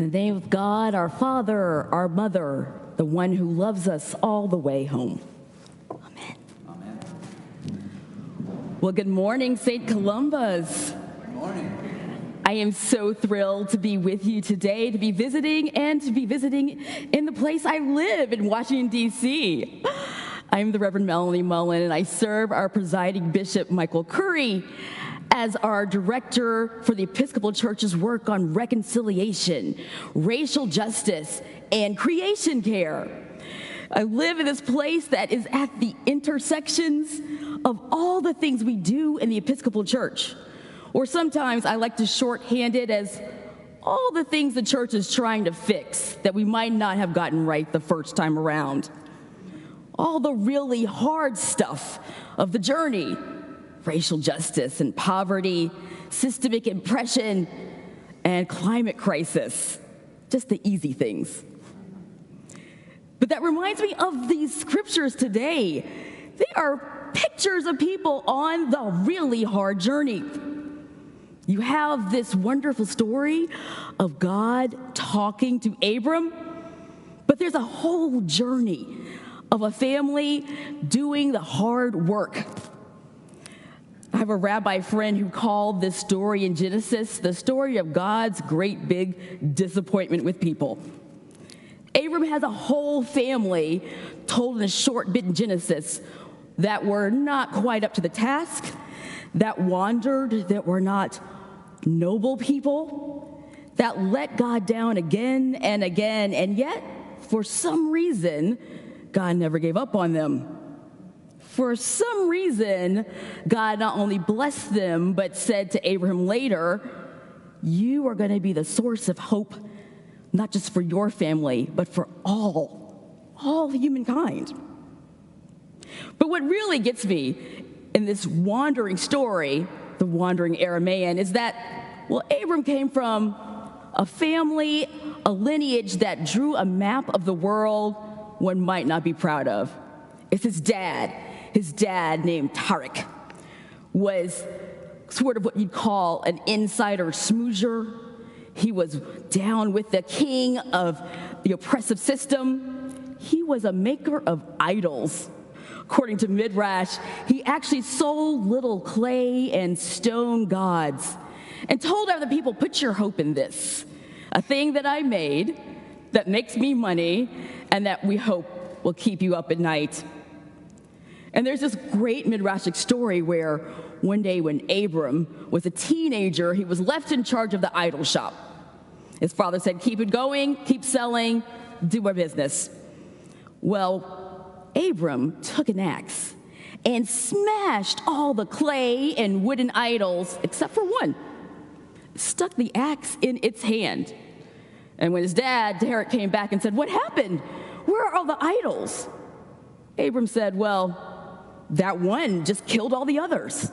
In the name of God, our Father, our Mother, the one who loves us all the way home. Amen. Amen. Well, good morning, St. Columba's. Good morning. I am so thrilled to be with you today, to be visiting and to be visiting in the place I live in Washington, D.C. I'm the Reverend Melanie Mullen, and I serve our presiding bishop, Michael Curry, as our director for the Episcopal Church's work on reconciliation, racial justice, and creation care. I live in this place that is at the intersections of all the things we do in the Episcopal Church. Or sometimes I like to shorthand it as all the things the church is trying to fix that we might not have gotten right the first time around all the really hard stuff of the journey racial justice and poverty, systemic oppression, and climate crisis. Just the easy things. But that reminds me of these scriptures today. They are pictures of people on the really hard journey. You have this wonderful story of God talking to Abram, but there's a whole journey of a family doing the hard work. I have a rabbi friend who called this story in Genesis the story of God's great big disappointment with people. Abram has a whole family told in a short bit in Genesis that were not quite up to the task, that wandered, that were not noble people, that let God down again and again, and yet, for some reason, God never gave up on them. For some reason, God not only blessed them, but said to Abraham later, You are going to be the source of hope, not just for your family, but for all, all humankind. But what really gets me in this wandering story, the wandering Aramaean, is that, well, Abram came from a family, a lineage that drew a map of the world one might not be proud of. It's his dad. His dad, named Terach, was sort of what you'd call an insider smoozer. He was down with the king of the oppressive system. He was a maker of idols. According to Midrash, he actually sold little clay and stone gods and told other people, Put your hope in this, a thing that I made that makes me money and that we hope will keep you up at night. And there's this great midrashic story where one day when Abram was a teenager, he was left in charge of the idol shop. His father said, Keep it going, keep selling, do our business. Well, Abram took an axe and smashed all the clay and wooden idols except for one, stuck the axe in its hand. And when his dad, Terach, came back and said, What happened? Where are all the idols? Abram said, Well, that one just killed all the others.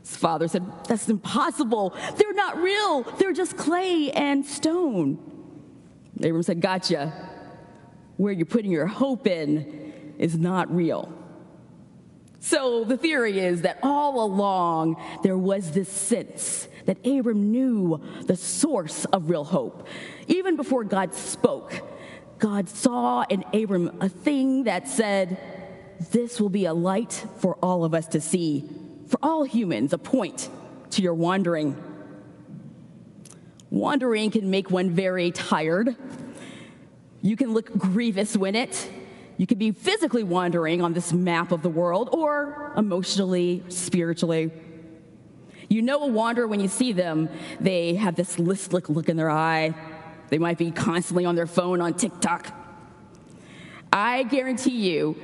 His father said, That's impossible. They're not real. They're just clay and stone. Abram said, Gotcha. Where you're putting your hope in is not real. So the theory is that all along there was this sense that Abram knew the source of real hope. Even before God spoke, God saw in Abram a thing that said, This will be a light for all of us to see, for all humans, a point to your wandering. Wandering can make one very tired. You can look grievous when it. You can be physically wandering on this map of the world, or emotionally, spiritually. You know a wanderer when you see them. They have this listless look in their eye. They might be constantly on their phone on TikTok. I guarantee you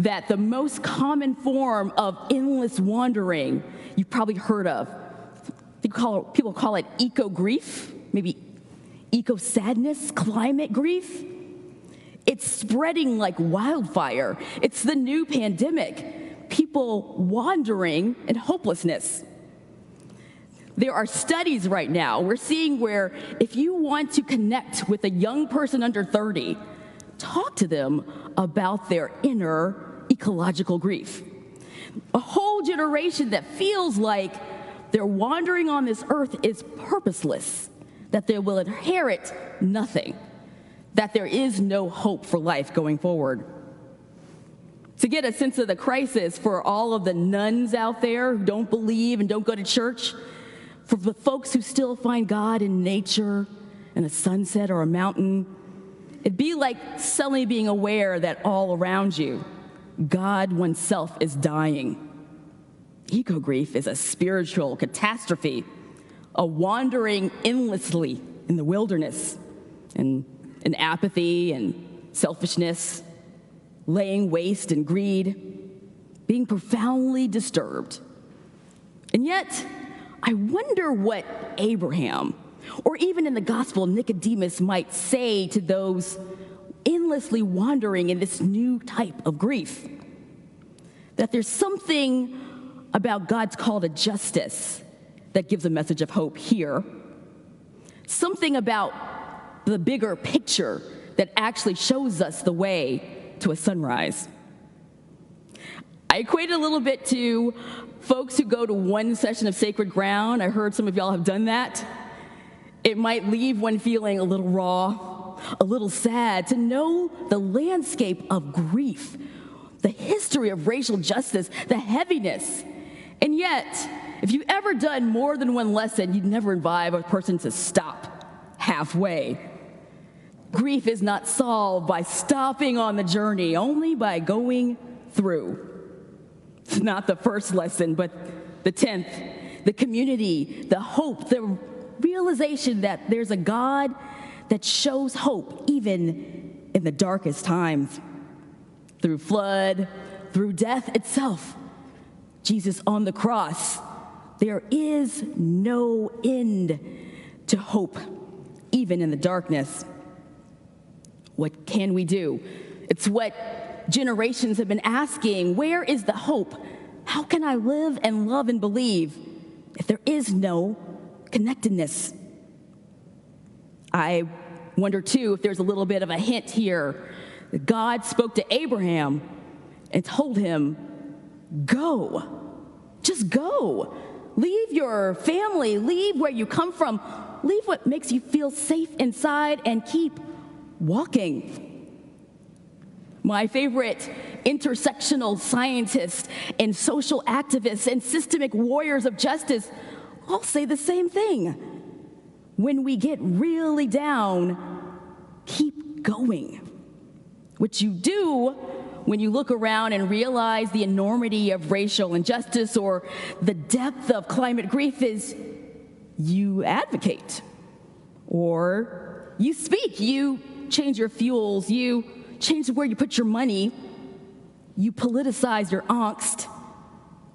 that the most common form of endless wandering you've probably heard of, call people call it eco grief, maybe eco sadness, climate grief. It's spreading like wildfire. It's the new pandemic. People wandering in hopelessness. There are studies right now we're seeing where if you want to connect with a young person under 30, talk to them about their inner ecological grief. A whole generation that feels like their wandering on this earth is purposeless. that they will inherit nothing, that there is no hope for life going forward. To get a sense of the crisis for all of the nones out there who don't believe and don't go to church, for the folks who still find God in nature and a sunset or a mountain, it'd be like suddenly being aware that all around you, God oneself is dying. Eco grief is a spiritual catastrophe, a wandering endlessly in the wilderness, and an apathy and selfishness, laying waste and greed, being profoundly disturbed. And yet, I wonder what Abraham, or even in the gospel, Nicodemus might say to those endlessly wandering in this new type of grief. That there's something about God's call to justice that gives a message of hope here, something about the bigger picture that actually shows us the way to a sunrise. I equate it a little bit to folks who go to one session of Sacred Ground. I heard some of y'all have done that. It might leave one feeling a little raw, a little sad to know the landscape of grief, the history of racial justice, the heaviness. And yet, if you've ever done more than one lesson, you'd never invite a person to stop halfway. Grief is not solved by stopping on the journey, only by going through. It's not the first lesson, but the 10th. The community, the hope, the realization that there's a God that shows hope even in the darkest times. Through flood, through death itself, Jesus on the cross, there is no end to hope, even in the darkness. What can we do? It's what generations have been asking where is the hope? How can I live and love and believe if there is no connectedness? I wonder too if there's a little bit of a hint here. God spoke to Abraham and told him, Go, just go. Leave your family, leave where you come from, leave what makes you feel safe inside, and keep walking. My favorite intersectional scientists and social activists and systemic warriors of justice all say the same thing. When we get really down, keep going. What you do when you look around and realize the enormity of racial injustice or the depth of climate grief is you advocate or you speak, you change your fuels, you change where you put your money, you politicize your angst,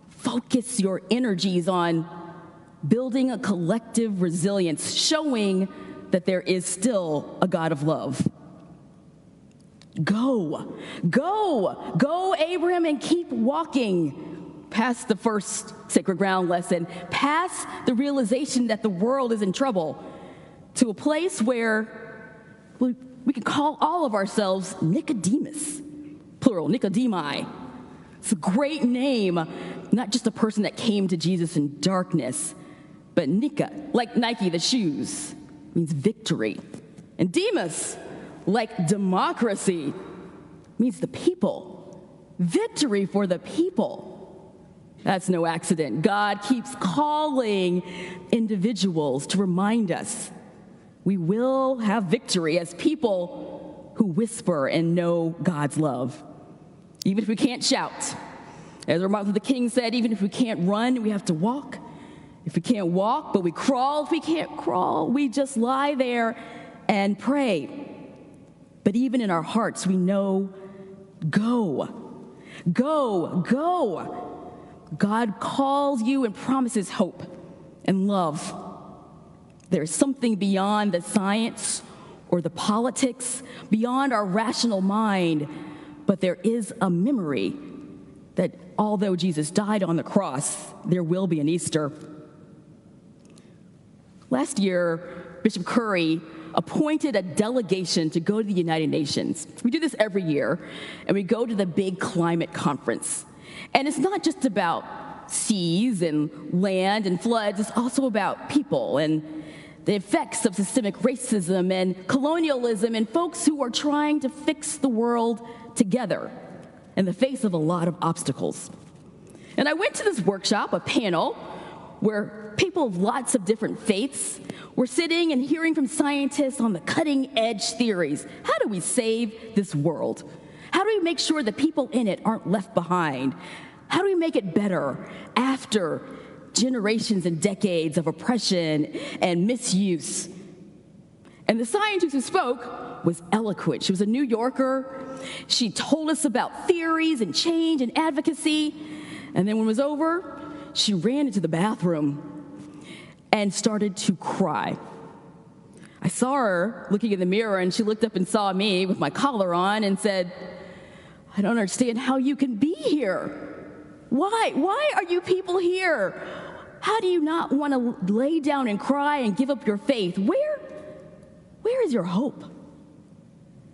focus your energies on building a collective resilience, showing that there is still a God of love. Go, go, go, Abraham, and keep walking past the first sacred ground lesson, past the realization that the world is in trouble, to a place where we, can call all of ourselves Nicodemus, plural, Nicodemi. It's a great name, not just a person that came to Jesus in darkness, but Nika, like Nike, the shoes, means victory. And Demos, like democracy, means the people. Victory for the people. That's no accident. God keeps calling individuals to remind us we will have victory as people who whisper and know God's love. Even if we can't shout. As Martin Luther King said, even if we can't run, we have to walk. If we can't walk, but we crawl, if we can't crawl, we just lie there and pray. But even in our hearts, we know go, go, go. God calls you and promises hope and love. There's something beyond the science or the politics, beyond our rational mind, but there is a memory that although Jesus died on the cross, there will be an Easter. Last year, Bishop Curry appointed a delegation to go to the United Nations. We do this every year, and we go to the big climate conference. And it's not just about seas and land and floods, it's also about people and the effects of systemic racism and colonialism, and folks who are trying to fix the world together in the face of a lot of obstacles. And I went to this workshop, a panel, where people of lots of different faiths were sitting and hearing from scientists on the cutting edge theories. How do we save this world? How do we make sure the people in it aren't left behind? How do we make it better after generations and decades of oppression and misuse? And the scientist who spoke was eloquent. She was a New Yorker. She told us about theories and change and advocacy. And then when it was over, she ran into the bathroom and started to cry. I saw her looking in the mirror, and she looked up and saw me with my collar on and said, I don't understand how you can be here. Why? Why are you people here? How do you not want to lay down and cry and give up your faith? Where, where is your hope?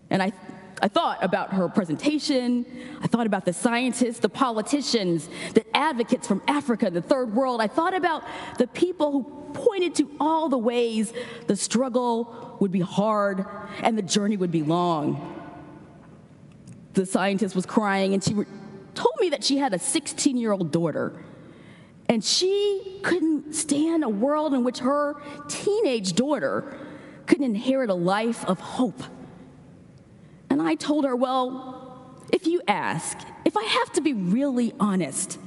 And I, I thought about her presentation. I thought about the scientists, the politicians, the advocates from Africa, the third world. I thought about the people who pointed to all the ways the struggle would be hard and the journey would be long. The scientist was crying and she told me that she had a 16 year old daughter. And she couldn't stand a world in which her teenage daughter couldn't inherit a life of hope. And I told her, well, if you ask, if I have to be really honest,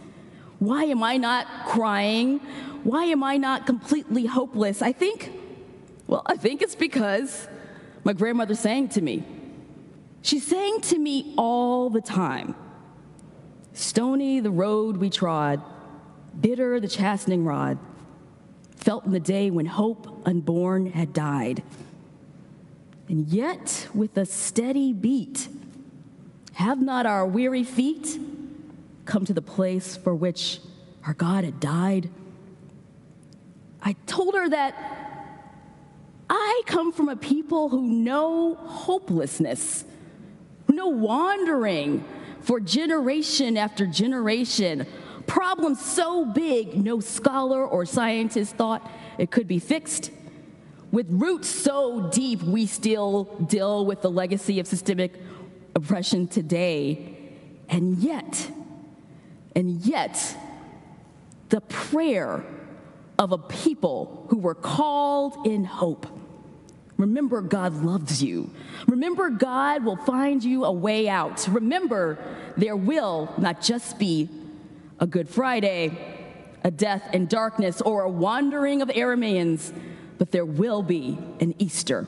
why am I not crying? Why am I not completely hopeless? I think, well, I think it's because my grandmother sang to me. She sang to me all the time. Stony the road we trod, bitter the chastening rod, felt in the day when hope unborn had died. And yet, with a steady beat, have not our weary feet come to the place for which our God had died? I told her that I come from a people who know hopelessness no wandering for generation after generation. Problems so big, no scholar or scientist thought it could be fixed. With roots so deep, we still deal with the legacy of systemic oppression today. And yet, and yet, the prayer of a people who were called in hope Remember, God loves you. Remember, God will find you a way out. Remember, there will not just be a Good Friday, a death in darkness, or a wandering of Arameans, but there will be an Easter.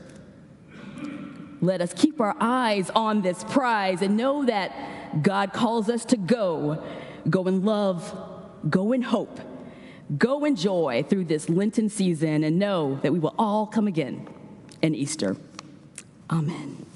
Let us keep our eyes on this prize and know that God calls us to go. Go in love, go in hope, go in joy through this Lenten season, and know that we will all come again in Easter. Amen.